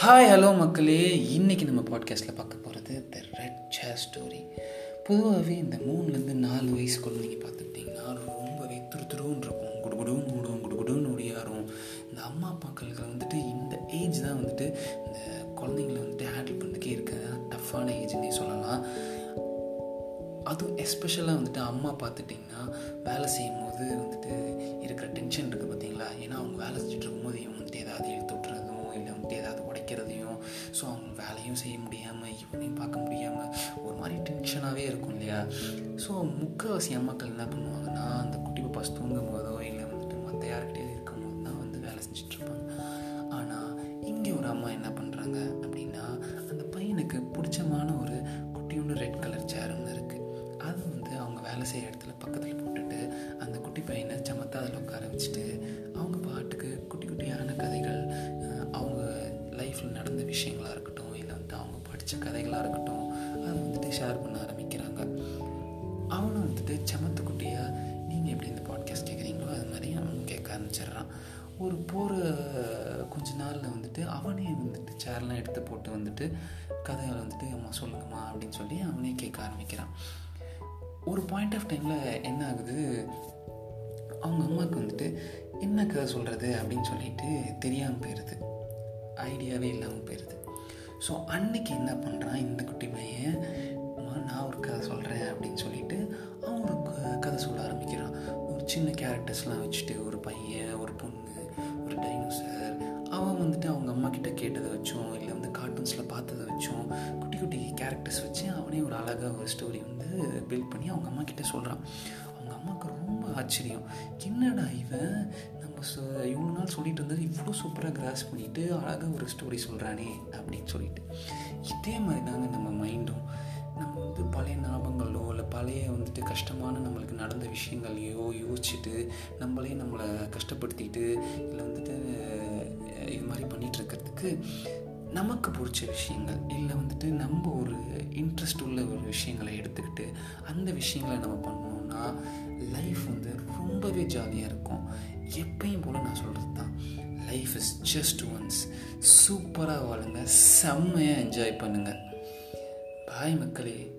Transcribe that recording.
Hi hello மக்களே. இன்றைக்கி நம்ம பாட்காஸ்ட்டில் பார்க்க போகிறது த ரெட் சேர் ஸ்டோரி பொதுவாகவே இந்த மூணுலேருந்து நாலு வயசு குழந்தைங்க பார்த்துக்கிட்டிங்கன்னா ரொம்பவே துரு துருன்னு இருக்கும். குடுகுடுன்னு ஓடும் குடுகுடுன்னு ஓடியாரும் இந்த அம்மா அப்பாக்களுக்கு வந்துட்டு இந்த ஏஜ் தான் வந்துட்டு இந்த குழந்தைங்களை வந்துட்டு ஹேண்டில் பண்ணுறதுக்கே இருக்கிறது டஃப்பான ஏஜ்னே சொல்லலாம். அதுவும் எஸ்பெஷலாக வந்துட்டு அம்மா பார்த்துட்டிங்கன்னா வேலை செய்யும் போது வந்துட்டு இருக்கிற டென்ஷன் இருக்குது பார்த்தீங்களா? ஏன்னா அவங்க வேலை செஞ்சுட்டு இருக்கும்போது இவன் வந்துட்டு ஏதாவது எழுத்து விட்றது எதுவும் செய்ய முடியாமல் இவனையும் பார்க்க முடியாமல் ஒரு மாதிரி டென்ஷனாகவே இருக்கும் இல்லையா? ஸோ முக்கால்வாசி அம்மாக்கள் என்ன பண்ணுவாங்கன்னா அந்த குட்டி பாப்பாஸ் தூங்கும் போதோ இல்லை வந்துட்டு மற்ற யார்கிட்டயாவது இருக்கும் போது தான் வந்து வேலை செஞ்சுட்ருப்பாங்க. ஆனால் இங்கே ஒரு அம்மா என்ன பண்ணுறாங்க அப்படின்னா அந்த பையனுக்கு பிடிச்சமான ஒரு குட்டியோண்டு ரெட் கலர் சேர் ஒன்று இருக்குது அது வந்து அவங்க வேலை செய்கிற இடத்துல பக்கத்தில் போட்டுட்டு அந்த குட்டி பையனை சமத்தா அதில் உட்கார வச்சுட்டு அவங்க பாட்டுக்கு குட்டி குட்டியான கதைகள் அவங்க லைஃப்பில் நடந்த விஷயங்களாக இருக்கட்டும். பிடிச்ச கதைகளாக இருக்கட்டும் அதை வந்துட்டு ஷேர் பண்ண ஆரம்பிக்கிறாங்க. அவனும் வந்துட்டு சமத்து குட்டியாக நீங்கள் எப்படி இந்த பாட்காஸ்ட் கேட்குறீங்களோ அது மாதிரி அவன் கேட்க ஆரம்பிச்சிடுறான். ஒரு போகிற கொஞ்ச நாளில் வந்துட்டு அவனே வந்துட்டு சேர்லாம் எடுத்து போட்டு வந்துட்டு கதைகளை வந்துட்டு அம்மா சொல்லுங்கம்மா அப்படின்னு சொல்லி அவனே கேட்க ஆரம்பிக்கிறான். ஒரு பாயிண்ட் ஆஃப் டைமில் என்ன ஆகுது? அவங்க அம்மாவுக்கு வந்துட்டு என்ன கதை சொல்கிறது அப்படின்னு சொல்லிட்டு தெரியாமல் போயிடுது ஐடியாவே இல்லாமல் போயிடுது ஸோ அன்னைக்கு என்ன பண்ணுறான் இந்த குட்டி பையன்? நான் ஒரு கதை சொல்கிறேன் அப்படின்னு சொல்லிட்டு அவன் ஒரு கதை சொல்ல ஆரம்பிக்கிறான். ஒரு சின்ன கேரக்டர்ஸ்லாம் வச்சுட்டு ஒரு பையன் ஒரு பொண்ணு ஒரு டைனோசர் அவன் வந்துட்டு அவங்க அம்மா கிட்ட கேட்டதை வச்சும் இல்லை வந்து கார்ட்டூன்ஸில் பார்த்ததை வச்சும் குட்டி குட்டி கேரக்டர்ஸ் வச்சு அவனே ஒரு அழகாக ஒரு ஸ்டோரி வந்து பில்ட் பண்ணி அவங்க அம்மா கிட்ட சொல்கிறான் அவங்க அம்மாவுக்கு ரொம்ப ஆச்சரியம். என்னடா இவன்? இவ்வளோ நாள் சொல்லிட்டு இருந்தது இவ்வளோ சூப்பராக கிராஸ் பண்ணிவிட்டு அழகாக ஒரு ஸ்டோரி சொல்கிறானே அப்படின்னு சொல்லிட்டு. இதே மாதிரி தாங்க நம்ம மைண்டும் நம்ம வந்து பழைய ஞாபகங்களோ இல்லை பழைய வந்துட்டு கஷ்டமான நம்மளுக்கு நடந்த விஷயங்களையோ யோசிச்சுட்டு நம்மளே நம்மளை கஷ்டப்படுத்திட்டு இல்லை வந்துட்டு இது மாதிரி பண்ணிட்டு இருக்கிறதுக்கு நமக்கு பிடிச்ச விஷயங்கள் இல்லை வந்துட்டு நம்ம ஒரு இன்ட்ரெஸ்ட் உள்ள ஒரு விஷயங்களை எடுத்துக்கிட்டு அந்த விஷயங்களை நம்ம பண்ணோம்னா லைஃப் வந்து ரொம்பவே ஜாலியாக இருக்கும். எப்பயும் போல் நான் சொல்கிறது தான். லைஃப் இஸ் ஜஸ்ட் ஒன்ஸ் சூப்பராக வாழுங்க. செம்மையாக என்ஜாய் பண்ணுங்கள் பாய் மக்களே.